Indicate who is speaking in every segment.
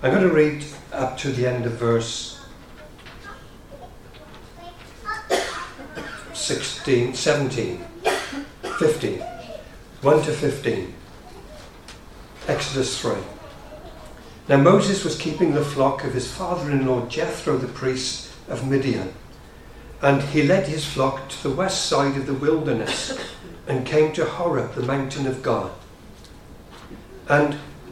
Speaker 1: I'm going to read up to the end of verse 16, 17, 15. 1 to 15. Exodus 3. Now Moses was keeping the flock of his father in law Jethro the priest of Midian. And he led his flock to the west side of the wilderness and came to Horeb, the mountain of God. And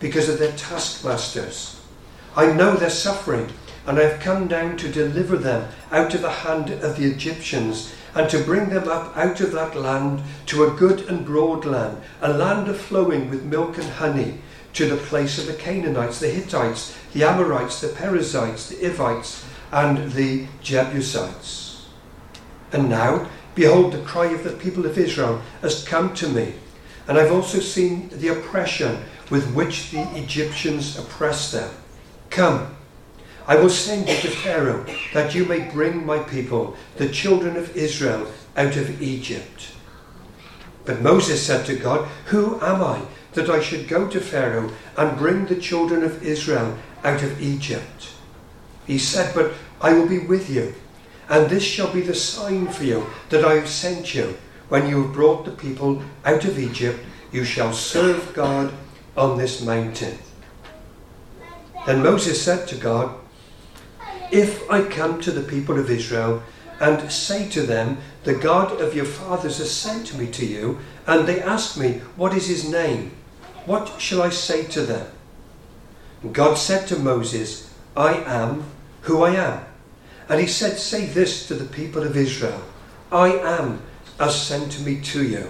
Speaker 1: because of their taskmasters. I know their suffering, and I have come down to deliver them out of the hand of the Egyptians and to bring them up out of that land to a good and broad land, a land of flowing with milk and honey, to the place of the Canaanites, the Hittites, the Amorites, the Perizzites, the Hivites, and the Jebusites. And now, behold, the cry of the people of Israel has come to me, and I've also seen the oppression with which the Egyptians oppress them. Come, I will send you to Pharaoh, that you may bring my people, the children of Israel, out of Egypt. But Moses said to God, Who am I that I should go to Pharaoh and bring the children of Israel out of Egypt? He said, But I will be with you, and this shall be the sign for you that I have sent you. When you have brought the people out of Egypt, you shall serve God on this mountain. Then Moses said to God, if I come to the people of Israel and say to them, The God of your fathers has sent me to you, and they ask me, What is his name? What shall I say to them? God said to Moses, I am who I am. And he said, Say this to the people of Israel I am has sent me to you.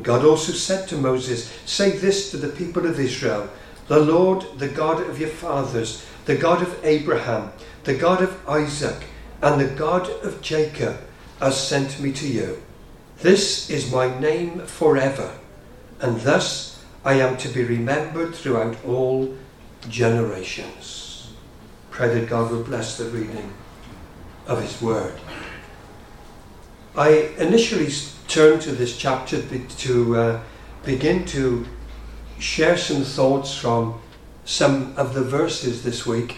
Speaker 1: God also said to Moses, Say this to the people of Israel The Lord, the God of your fathers, the God of Abraham, the God of Isaac, and the God of Jacob has sent me to you. This is my name forever, and thus I am to be remembered throughout all generations. Pray that God will bless the reading of His Word. I initially turned to this chapter to uh, begin to share some thoughts from some of the verses this week.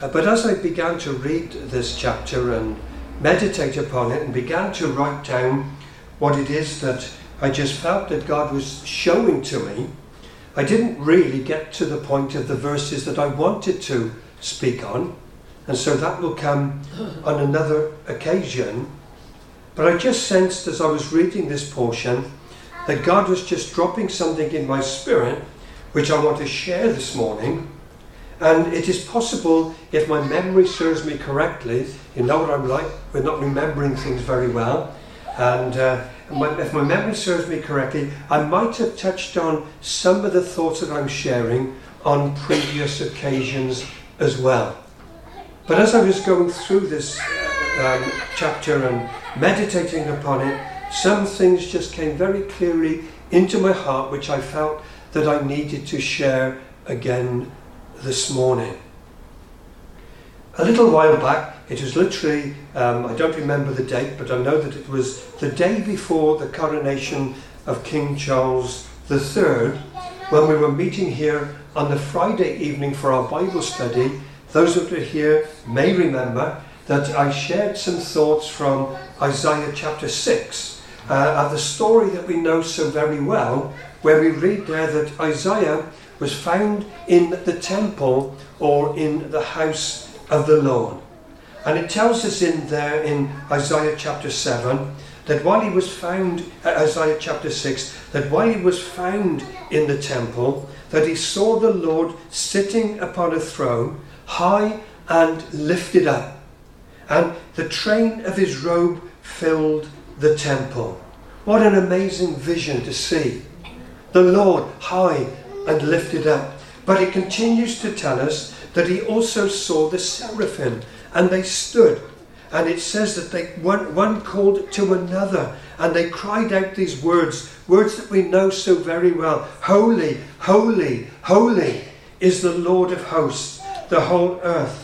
Speaker 1: Uh, but as I began to read this chapter and meditate upon it and began to write down what it is that I just felt that God was showing to me, I didn't really get to the point of the verses that I wanted to speak on. And so that will come on another occasion. But I just sensed as I was reading this portion that God was just dropping something in my spirit which I want to share this morning. And it is possible, if my memory serves me correctly, you know what I'm like, we're not remembering things very well. And uh, if my memory serves me correctly, I might have touched on some of the thoughts that I'm sharing on previous occasions as well. But as I was going through this um, chapter and meditating upon it, some things just came very clearly into my heart which I felt that I needed to share again this morning. A little while back, it was literally, um, I don't remember the date, but I know that it was the day before the coronation of King Charles III, when we were meeting here on the Friday evening for our Bible study. Those of you here may remember that I shared some thoughts from Isaiah chapter 6, uh, the story that we know so very well where we read there that Isaiah was found in the temple or in the house of the Lord. And it tells us in there in Isaiah chapter 7 that while he was found, uh, Isaiah chapter 6, that while he was found in the temple, that he saw the Lord sitting upon a throne, high and lifted up, and the train of his robe filled the temple. What an amazing vision to see. The Lord high and lifted up. But it continues to tell us that he also saw the seraphim, and they stood and it says that they one, one called to another and they cried out these words, words that we know so very well Holy, holy, holy is the Lord of hosts. The whole earth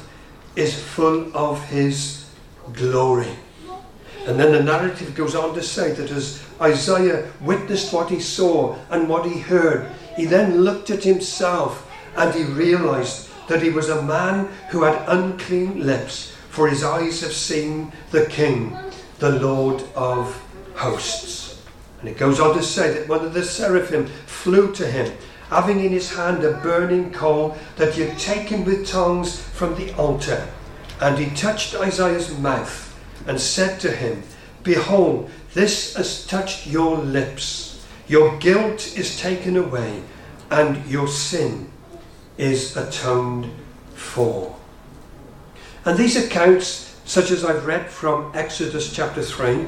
Speaker 1: is full of his glory. And then the narrative goes on to say that as Isaiah witnessed what he saw and what he heard, he then looked at himself and he realized that he was a man who had unclean lips for his eyes have seen the King, the Lord of hosts. And it goes on to say that one of the seraphim flew to him, having in his hand a burning coal that he had taken with tongs from the altar. And he touched Isaiah's mouth and said to him, Behold, this has touched your lips. Your guilt is taken away, and your sin is atoned for. And these accounts, such as I've read from Exodus chapter 3,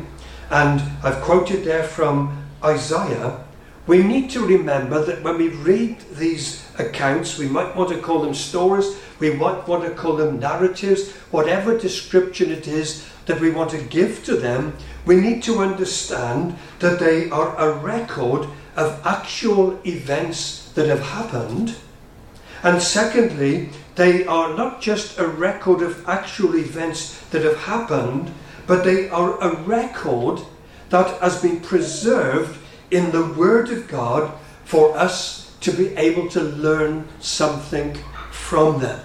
Speaker 1: and I've quoted there from Isaiah, we need to remember that when we read these accounts, we might want to call them stories, we might want to call them narratives, whatever description it is that we want to give to them, we need to understand that they are a record of actual events that have happened. And secondly, they are not just a record of actual events that have happened, but they are a record that has been preserved in the Word of God for us to be able to learn something from them.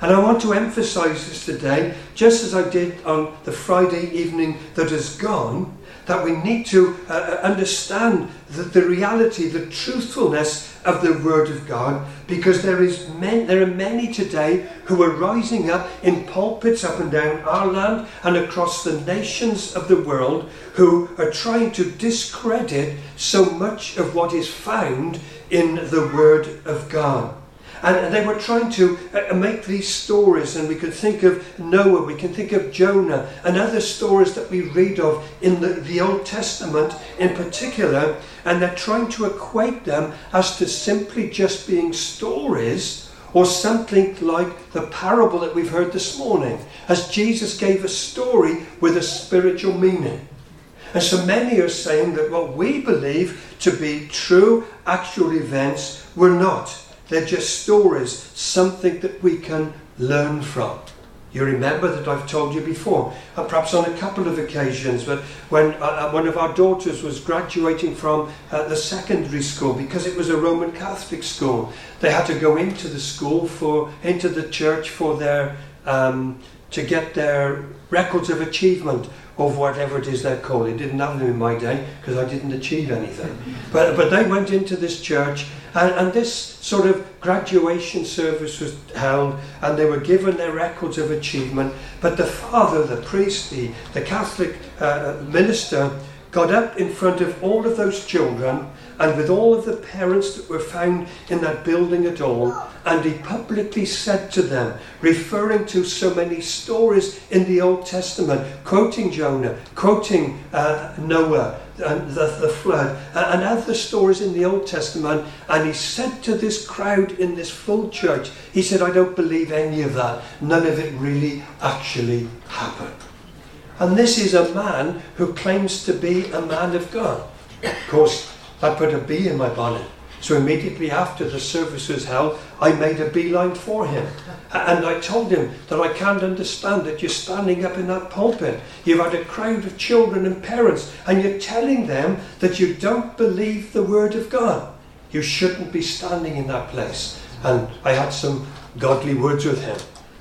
Speaker 1: And I want to emphasize this today, just as I did on the Friday evening that has gone, that we need to uh, uh understand the, the reality, the truthfulness of the Word of God because there, is men, there are many today who are rising up in pulpits up and down our land and across the nations of the world who are trying to discredit so much of what is found in the Word of God. And they were trying to uh, make these stories, and we can think of Noah, we can think of Jonah, and other stories that we read of in the, the Old Testament in particular, and they're trying to equate them as to simply just being stories or something like the parable that we've heard this morning, as Jesus gave a story with a spiritual meaning. And so many are saying that what we believe to be true, actual events were not. They're just stories, something that we can learn from. You remember that I've told you before, and perhaps on a couple of occasions, but when uh, uh, one of our daughters was graduating from uh, the secondary school, because it was a Roman Catholic school, they had to go into the school for into the church for their um, to get their records of achievement of whatever it is they're called. It didn't have them in my day because I didn't achieve anything. But, but they went into this church and, and this sort of graduation service was held and they were given their records of achievement. But the father, the priest, the, the Catholic uh, minister got up in front of all of those children and with all of the parents that were found in that building at all, and he publicly said to them, referring to so many stories in the Old Testament, quoting Jonah, quoting uh, Noah, and the, the flood, and other stories in the Old Testament, and he said to this crowd in this full church, he said, I don't believe any of that. None of it really actually happened. And this is a man who claims to be a man of God. Of course, I put a bee in my bonnet. So immediately after the service was held, I made a beeline for him. And I told him that I can't understand that you're standing up in that pulpit. You've had a crowd of children and parents, and you're telling them that you don't believe the Word of God. You shouldn't be standing in that place. And I had some godly words with him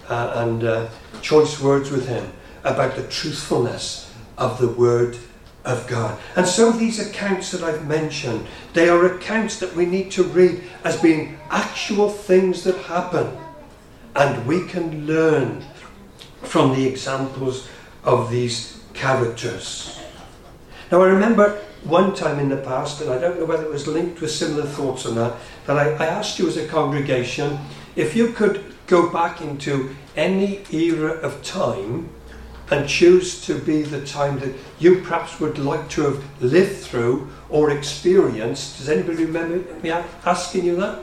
Speaker 1: uh, and uh, choice words with him about the truthfulness of the Word of God. And so these accounts that I've mentioned, they are accounts that we need to read as being actual things that happen. and we can learn from the examples of these characters. Now, I remember one time in the past, and I don't know whether it was linked with similar thoughts or not, that I, I asked you as a congregation if you could go back into any era of time and choose to be the time that you perhaps would like to have lived through or experienced. Does anybody remember me asking you that?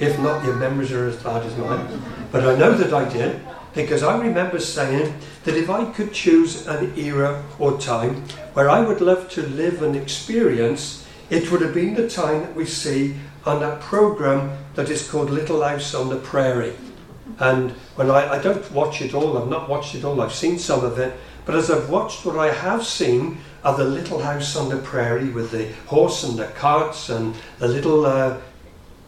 Speaker 1: If not, your memories are as bad as mine. But I know that I did because I remember saying that if I could choose an era or time where I would love to live and experience, it would have been the time that we see on that program that is called Little House on the Prairie. And when I, I don't watch it all, I've not watched it all, I've seen some of it, but as I've watched what I have seen of the little house on the prairie with the horse and the carts and the little uh,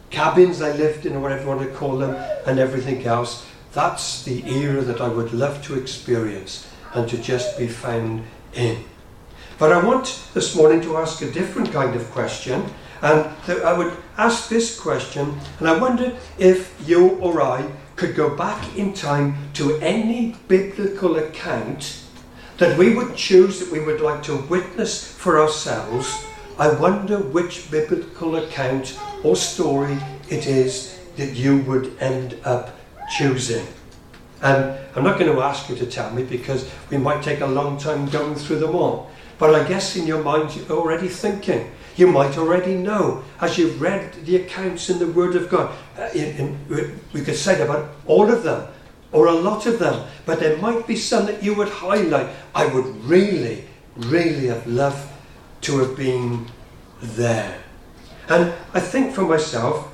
Speaker 1: cabins they lived in, or whatever you want to call them, and everything else, that's the era that I would love to experience and to just be found in. But I want this morning to ask a different kind of question, and I would ask this question, and I wonder if you or I could go back in time to any biblical account that we would choose that we would like to witness for ourselves, I wonder which biblical account or story it is that you would end up choosing. And I'm not going to ask you to tell me because we might take a long time going through them all. But I guess in your mind you're already thinking. You might already know, as you've read the accounts in the Word of God. Uh, in, in, we could say about all of them, or a lot of them, but there might be some that you would highlight. I would really, really have loved to have been there. And I think for myself,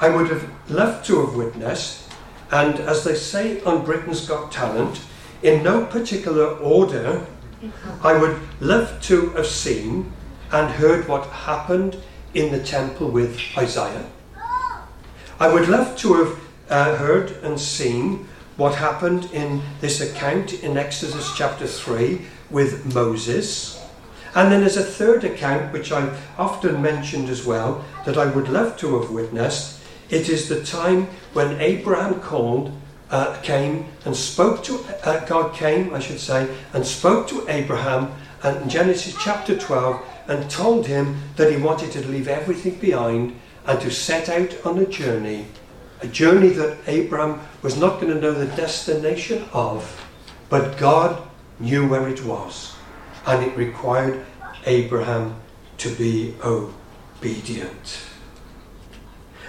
Speaker 1: I would have loved to have witnessed, and as they say on Britain's Got Talent, in no particular order, I would love to have seen and heard what happened in the temple with Isaiah. I would love to have uh, heard and seen what happened in this account in Exodus chapter 3 with Moses. And then there's a third account, which I've often mentioned as well, that I would love to have witnessed. It is the time when Abraham called, uh, came and spoke to, uh, God came, I should say, and spoke to Abraham and in Genesis chapter 12 and told him that he wanted to leave everything behind and to set out on a journey a journey that Abraham was not going to know the destination of, but God knew where it was, and it required Abraham to be obedient.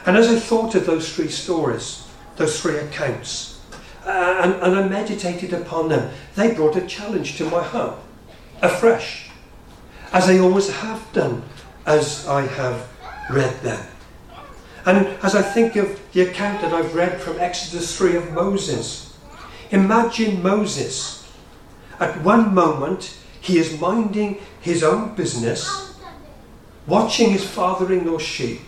Speaker 1: And as I thought of those three stories, those three accounts, uh, and, and I meditated upon them, they brought a challenge to my heart, afresh, as I always have done as I have read them. And as I think of the account that I've read from Exodus 3 of Moses, imagine Moses. At one moment, he is minding his own business, watching his father in law's sheep.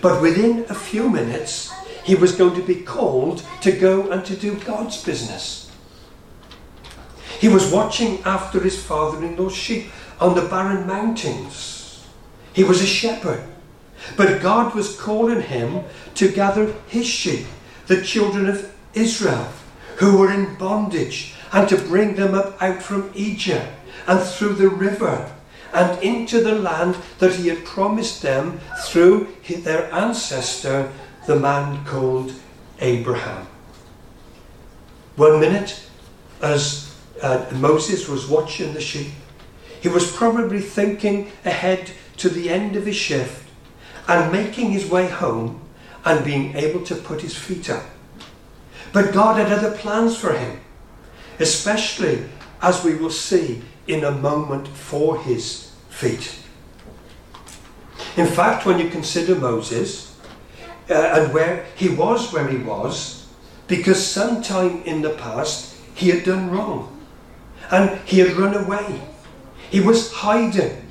Speaker 1: But within a few minutes, he was going to be called to go and to do God's business. He was watching after his father in law's sheep on the barren mountains. He was a shepherd. But God was calling him to gather his sheep, the children of Israel, who were in bondage, and to bring them up out from Egypt and through the river and into the land that he had promised them through their ancestor, the man called Abraham. One minute, as uh, Moses was watching the sheep, he was probably thinking ahead to the end of his shift and making his way home and being able to put his feet up. But God had other plans for him, especially as we will see in a moment for his feet. In fact, when you consider Moses uh, and where he was where he was, because sometime in the past he had done wrong and he had run away. He was hiding.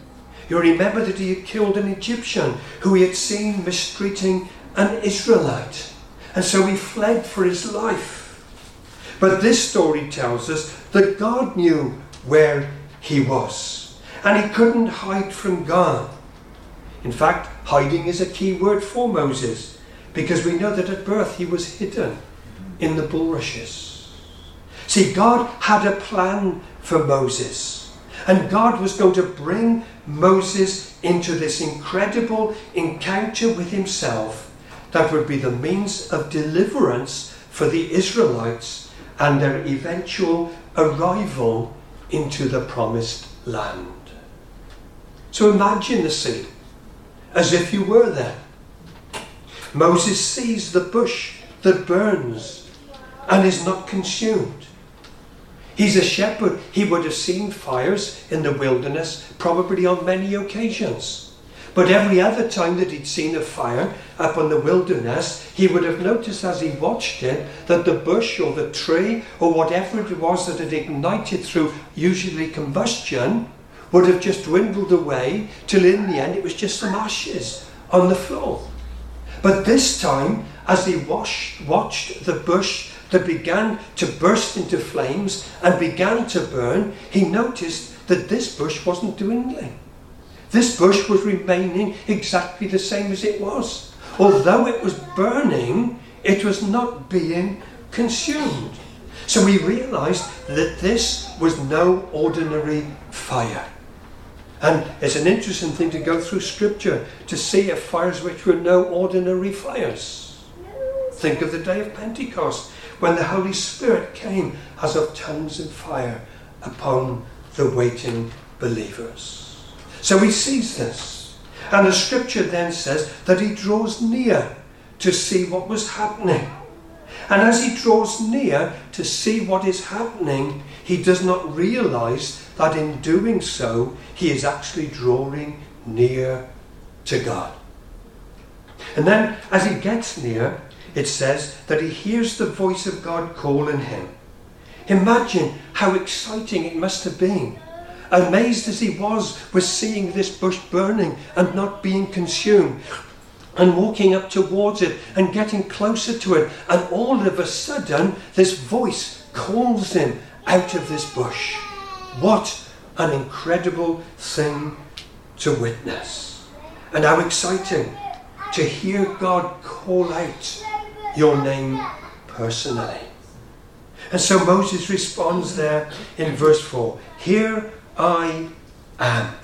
Speaker 1: You remember that he had killed an Egyptian who he had seen mistreating an Israelite. And so he fled for his life. But this story tells us that God knew where he was. And he couldn't hide from God. In fact, hiding is a key word for Moses because we know that at birth he was hidden. in the bulrushes. See, God had a plan for Moses, and God was going to bring Moses into this incredible encounter with himself that would be the means of deliverance for the Israelites and their eventual arrival into the promised land. So imagine the scene as if you were there. Moses sees the bush that burns and is not consumed. He's a shepherd. He would have seen fires in the wilderness, probably on many occasions. But every other time that he'd seen a fire up on the wilderness, he would have noticed as he watched it that the bush or the tree or whatever it was that had ignited through usually combustion would have just dwindled away till in the end it was just some ashes on the floor. But this time, as he washed, watched the bush that began to burst into flames and began to burn, he noticed that this bush wasn't dwindling. This bush was remaining exactly the same as it was. Although it was burning, it was not being consumed. So we realized that this was no ordinary fire. And it's an interesting thing to go through scripture to see if fires which were no ordinary fires. Think of the day of Pentecost when the Holy Spirit came as of tongues of fire upon the waiting believers. So he sees this. And the scripture then says that he draws near to see what was happening. And as he draws near to see what is happening, he does not realize that in doing so, he is actually drawing near to God. And then, as he gets near, it says that he hears the voice of God calling him. Imagine how exciting it must have been. Amazed as he was with seeing this bush burning and not being consumed, and walking up towards it and getting closer to it, and all of a sudden, this voice calls him out of this bush. What an incredible thing to witness. And how exciting to hear God call out your name personally. And so Moses responds there in verse 4 Here I am.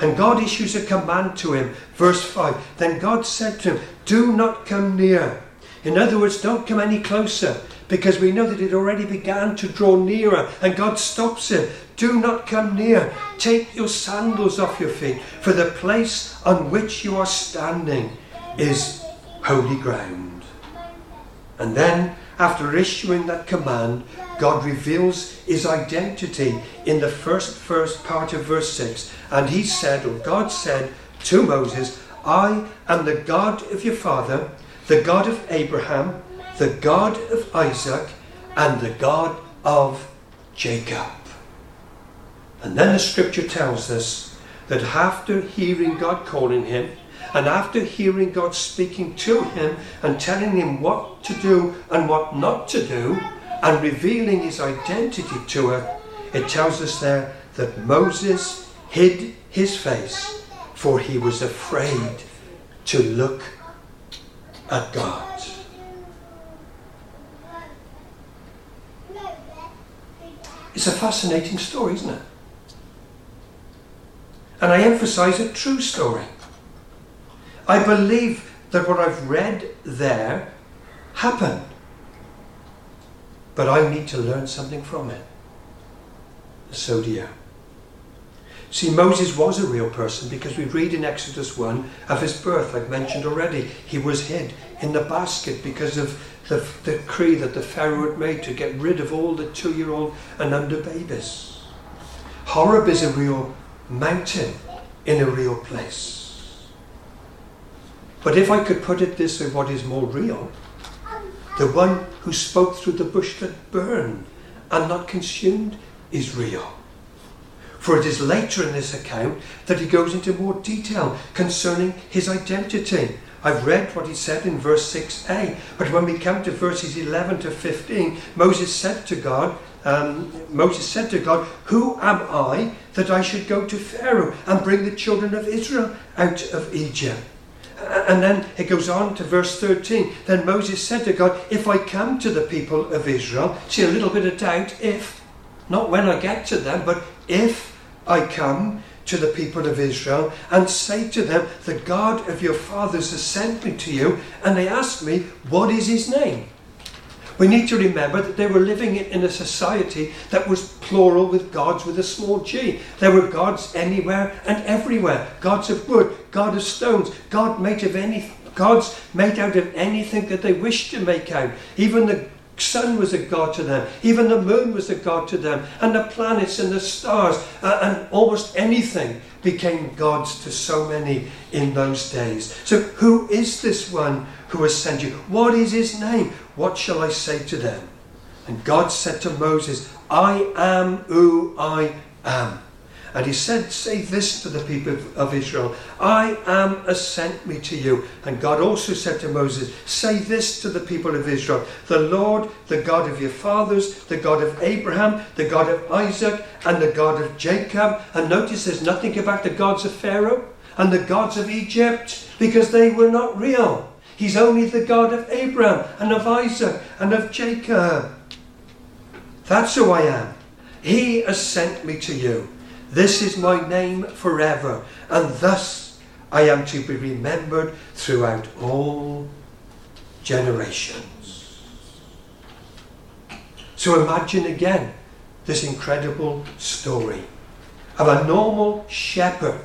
Speaker 1: And God issues a command to him. Verse 5 Then God said to him, Do not come near. In other words, don't come any closer because we know that it already began to draw nearer and God stops him. Do not come near. Take your sandals off your feet, for the place on which you are standing is holy ground. And then, after issuing that command, God reveals his identity in the first first part of verse 6. And he said, or God said to Moses, I am the God of your father, the God of Abraham, the God of Isaac, and the God of Jacob. And then the scripture tells us that after hearing God calling him, and after hearing God speaking to him and telling him what to do and what not to do, and revealing his identity to her, it tells us there that Moses hid his face, for he was afraid to look at God. It's a fascinating story, isn't it? And I emphasize a true story. I believe that what I've read there happened. But I need to learn something from it. So do you. See, Moses was a real person because we read in Exodus 1 of his birth, like mentioned already. He was hid in the basket because of the, the decree that the Pharaoh had made to get rid of all the two year old and under babies. Horeb is a real mountain in a real place. But if I could put it this way, what is more real? The one who spoke through the bush that burned and not consumed is real. For it is later in this account that he goes into more detail concerning his identity. I've read what he said in verse 6a, but when we come to verses 11 to 15, Moses said to God, um, Moses said to God, Who am I that I should go to Pharaoh and bring the children of Israel out of Egypt? And then it goes on to verse 13. Then Moses said to God, If I come to the people of Israel, see a little bit of doubt, if, not when I get to them, but if I come to the people of Israel and say to them, The God of your fathers has sent me to you, and they ask me, What is his name? We need to remember that they were living in a society that was plural with gods with a small g. There were gods anywhere and everywhere. Gods of wood, God of stones, God made of any gods made out of anything that they wished to make out. Even the sun was a god to them. Even the moon was a god to them. And the planets and the stars uh, and almost anything became gods to so many in those days. So who is this one who has sent you? What is his name? What shall I say to them? And God said to Moses, I am who I am. And he said, Say this to the people of Israel I am a sent me to you. And God also said to Moses, Say this to the people of Israel The Lord, the God of your fathers, the God of Abraham, the God of Isaac, and the God of Jacob. And notice there's nothing about the gods of Pharaoh and the gods of Egypt because they were not real. He's only the God of Abraham and of Isaac and of Jacob. That's who I am. He has sent me to you. This is my name forever, and thus I am to be remembered throughout all generations. So imagine again this incredible story of a normal shepherd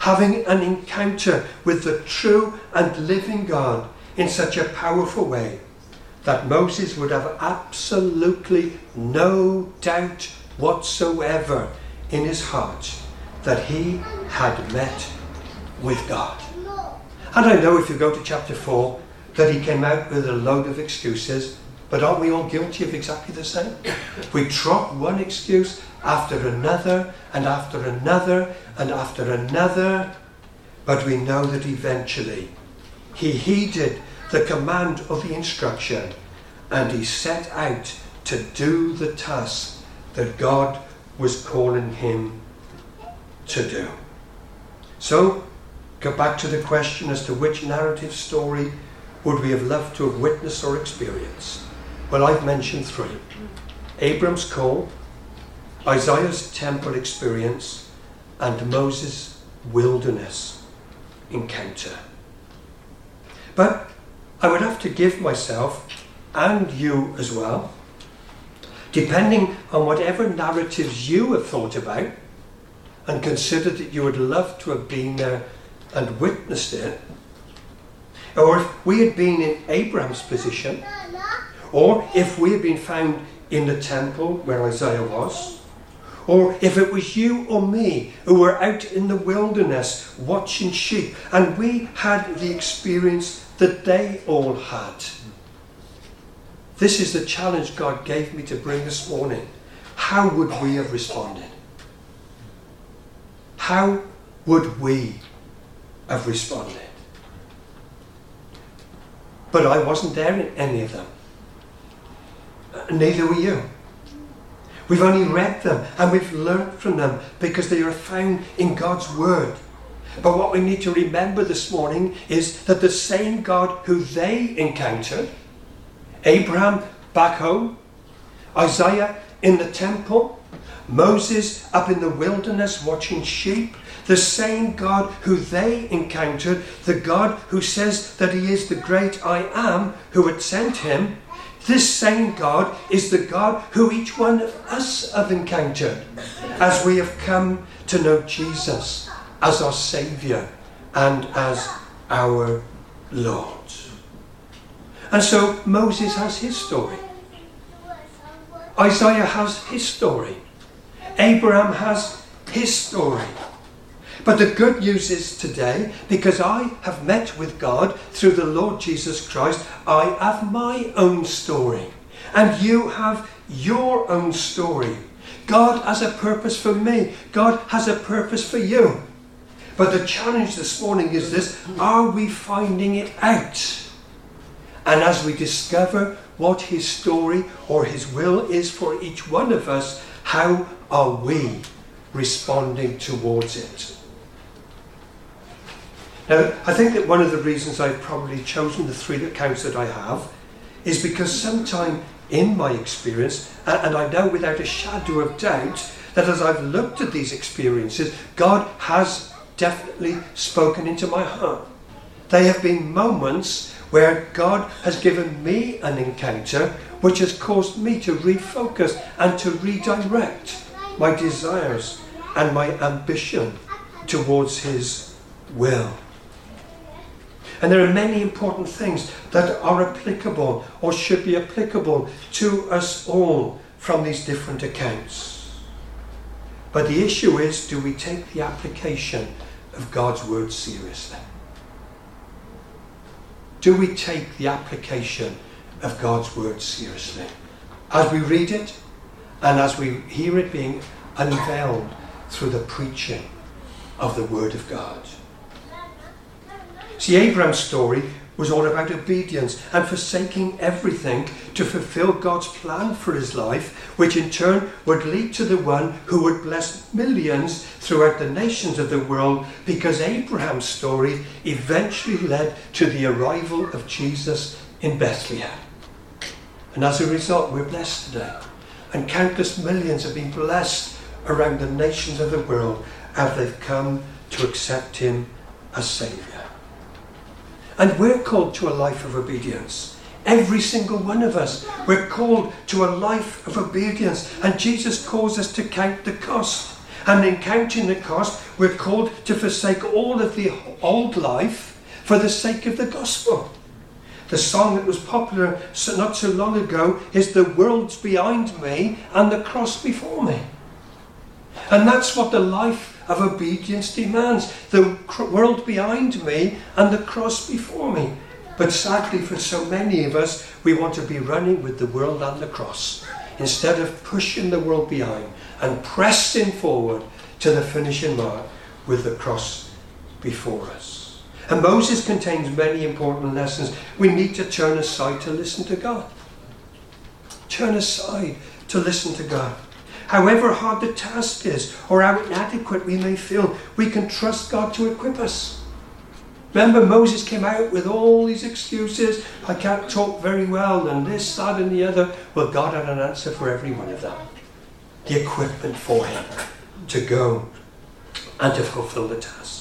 Speaker 1: having an encounter with the true and living God in such a powerful way that Moses would have absolutely no doubt whatsoever in his heart that he had met with God. And I know if you go to chapter 4 that he came out with a load of excuses, but aren't we all guilty of exactly the same? We trot one excuse after another and after another and after another, but we know that eventually he heeded the command of the instruction and he set out to do the task that God was calling him to do. So, go back to the question as to which narrative story would we have loved to have witnessed or experienced? Well, I've mentioned three Abram's call, Isaiah's temple experience, and Moses' wilderness encounter. But I would have to give myself, and you as well, depending on whatever narratives you have thought about and considered that you would love to have been there and witnessed it, or if we had been in Abraham's position, or if we had been found in the temple where Isaiah was, or if it was you or me who were out in the wilderness watching sheep and we had the experience that they all had. This is the challenge God gave me to bring this morning. How would we have responded? How would we have responded? But I wasn't there in any of them. Neither were you. We've only read them and we've learnt from them because they are found in God's Word. But what we need to remember this morning is that the same God who they encountered, Abraham back home, Isaiah in the temple, Moses up in the wilderness watching sheep, the same God who they encountered, the God who says that He is the great I am who had sent Him, this same God is the God who each one of us have encountered as we have come to know Jesus as our Saviour and as our Lord. And so Moses has his story. Isaiah has his story. Abraham has his story. But the good news is today, because I have met with God through the Lord Jesus Christ, I have my own story. And you have your own story. God has a purpose for me, God has a purpose for you. But the challenge this morning is this are we finding it out? And as we discover what His story or His will is for each one of us, how are we responding towards it? Now, I think that one of the reasons I've probably chosen the three accounts that I have is because sometime in my experience, and I know without a shadow of doubt that as I've looked at these experiences, God has definitely spoken into my heart. They have been moments where God has given me an encounter which has caused me to refocus and to redirect my desires and my ambition towards His will. And there are many important things that are applicable or should be applicable to us all from these different accounts. But the issue is do we take the application of God's word seriously? Do we take the application of God's word seriously? As we read it and as we hear it being unveiled through the preaching of the word of God. See, Abraham's story was all about obedience and forsaking everything to fulfill God's plan for his life, which in turn would lead to the one who would bless millions throughout the nations of the world, because Abraham's story eventually led to the arrival of Jesus in Bethlehem. And as a result, we're blessed today. And countless millions have been blessed around the nations of the world as they've come to accept him as Saviour. And we're called to a life of obedience. Every single one of us. We're called to a life of obedience. And Jesus calls us to count the cost. And in counting the cost, we're called to forsake all of the old life for the sake of the gospel. The song that was popular not so long ago is The World's Behind Me and the Cross Before Me. And that's what the life of obedience demands. The world behind me and the cross before me. But sadly, for so many of us, we want to be running with the world and the cross instead of pushing the world behind and pressing forward to the finishing mark with the cross before us. And Moses contains many important lessons. We need to turn aside to listen to God. Turn aside to listen to God. However hard the task is, or how inadequate we may feel, we can trust God to equip us. Remember, Moses came out with all these excuses. I can't talk very well, and this, that, and the other. Well, God had an answer for every one of them. The equipment for him to go and to fulfill the task.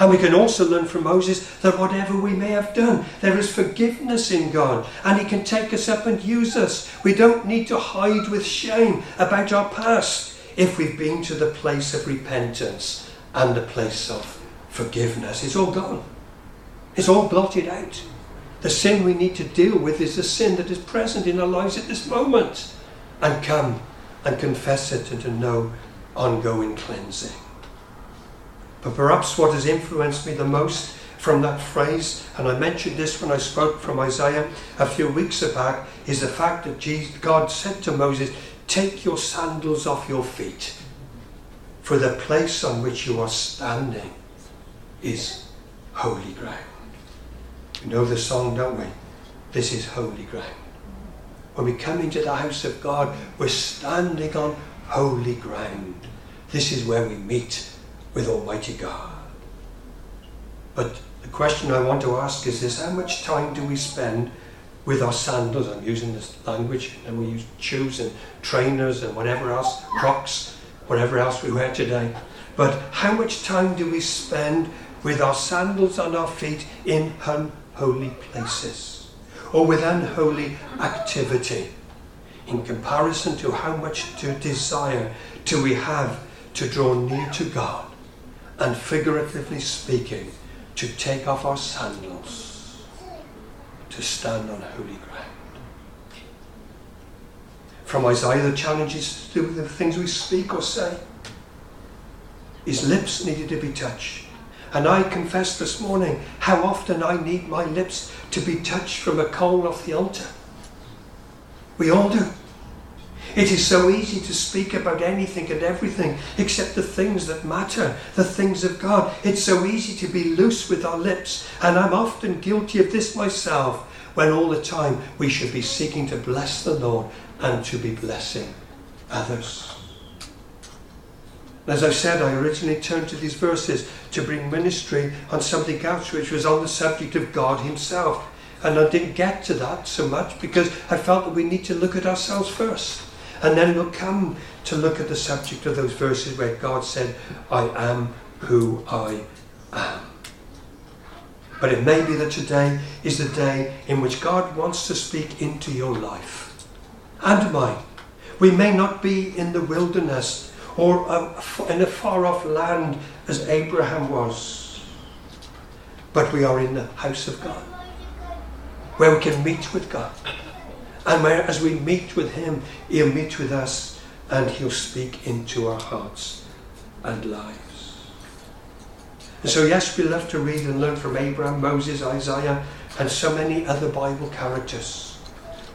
Speaker 1: And we can also learn from Moses that whatever we may have done, there is forgiveness in God, and He can take us up and use us. We don't need to hide with shame about our past if we've been to the place of repentance and the place of forgiveness. It's all gone, it's all blotted out. The sin we need to deal with is the sin that is present in our lives at this moment. And come and confess it and to know ongoing cleansing. But perhaps what has influenced me the most from that phrase, and I mentioned this when I spoke from Isaiah a few weeks back, is the fact that Jesus, God said to Moses, Take your sandals off your feet, for the place on which you are standing is holy ground. You know the song, don't we? This is holy ground. When we come into the house of God, we're standing on holy ground. This is where we meet with Almighty God. But the question I want to ask is this how much time do we spend with our sandals? I'm using this language, and we use shoes and trainers and whatever else, crocs, whatever else we wear today. But how much time do we spend with our sandals on our feet in unholy places or with unholy activity in comparison to how much to desire do we have to draw near to God and figuratively speaking, to take off our sandals, to stand on holy ground. From Isaiah, the challenge is to do with the things we speak or say. His lips needed to be touched. And I confess this morning how often I need my lips to be touched from a coal off the altar. We all do. It is so easy to speak about anything and everything except the things that matter, the things of God. It's so easy to be loose with our lips, and I'm often guilty of this myself when all the time we should be seeking to bless the Lord and to be blessing others. As I said, I originally turned to these verses to bring ministry on something else, which was on the subject of God Himself. And I didn't get to that so much because I felt that we need to look at ourselves first. And then we'll come to look at the subject of those verses where God said, I am who I am. But it may be that today is the day in which God wants to speak into your life and mine. We may not be in the wilderness or uh, in a far off land as Abraham was, but we are in the house of God where we can meet with God. And as we meet with Him, He'll meet with us and He'll speak into our hearts and lives. And so, yes, we love to read and learn from Abraham, Moses, Isaiah, and so many other Bible characters,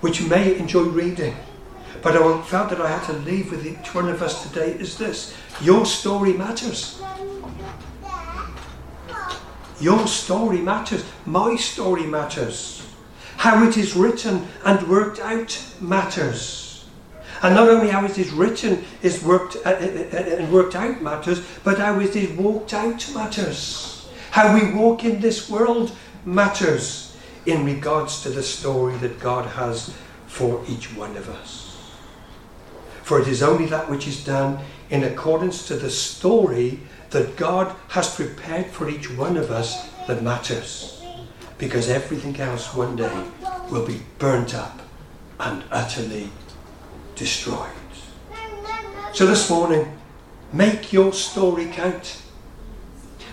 Speaker 1: which you may enjoy reading. But I felt that I had to leave with each one of us today is this your story matters. Your story matters. My story matters. How it is written and worked out matters. And not only how it is written is worked uh, uh, uh, and worked out matters, but how it is walked out matters. How we walk in this world matters in regards to the story that God has for each one of us. For it is only that which is done in accordance to the story that God has prepared for each one of us that matters because everything else one day will be burnt up and utterly destroyed. So this morning, make your story count.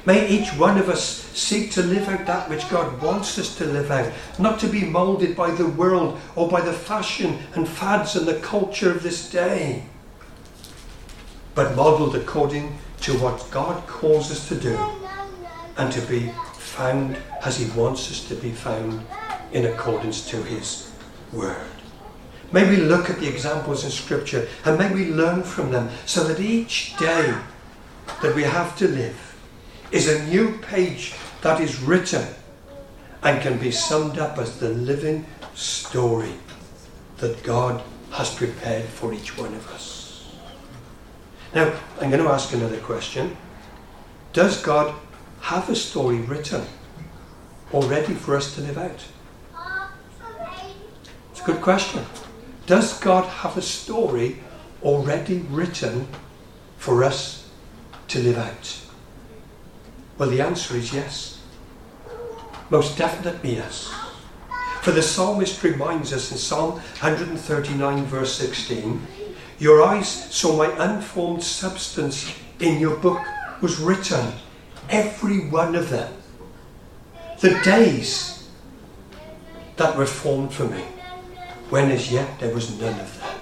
Speaker 1: May each one of us seek to live out that which God wants us to live out, not to be moulded by the world or by the fashion and fads and the culture of this day, but modelled according to what God calls us to do and to be found as He wants us to be found in accordance to His Word. May we look at the examples in Scripture and may we learn from them so that each day that we have to live is a new page that is written and can be summed up as the living story that God has prepared for each one of us. Now, I'm going to ask another question. Does God have a story written already for us to live out? It's a good question. Does God have a story already written for us to live out? Well, the answer is yes. Most definitely yes. For the psalmist reminds us in Psalm 139, verse 16 Your eyes saw my unformed substance in your book was written every one of them. The days that were formed for me, when as yet there was none of them.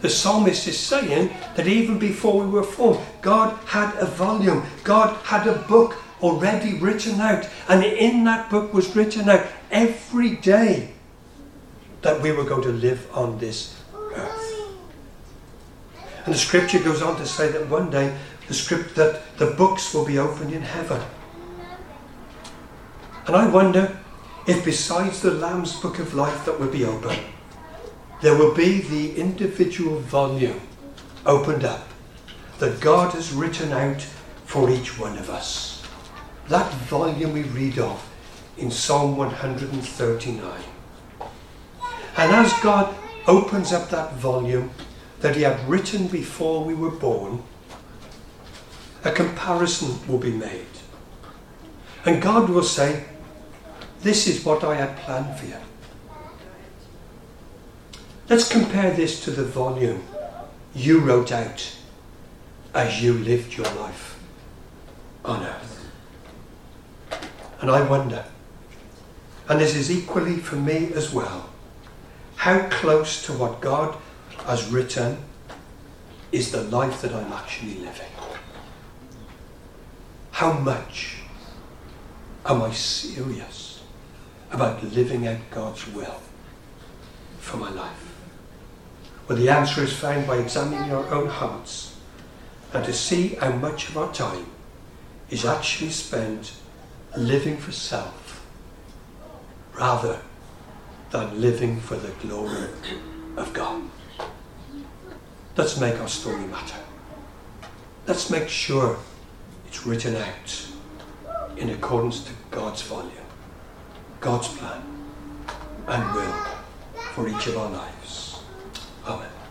Speaker 1: The psalmist is saying that even before we were formed, God had a volume, God had a book already written out, and in that book was written out every day that we were going to live on this earth. And the scripture goes on to say that one day the script that the books will be opened in heaven. And I wonder if besides the Lamb's Book of Life that will be open, there will be the individual volume opened up that God has written out for each one of us. That volume we read of in Psalm 139. And as God opens up that volume that He had written before we were born, a comparison will be made. And God will say, This is what I had planned for you. Let's compare this to the volume you wrote out as you lived your life on earth. And I wonder, and this is equally for me as well, how close to what God has written is the life that I'm actually living. How much am I serious about living out God's will for my life? Well, the answer is found by examining our own hearts and to see how much of our time is actually spent living for self rather than living for the glory of God. Let's make our story matter. let's make sure it's written out in accordance to God's volume, God's plan and will for each of our lives. Amen.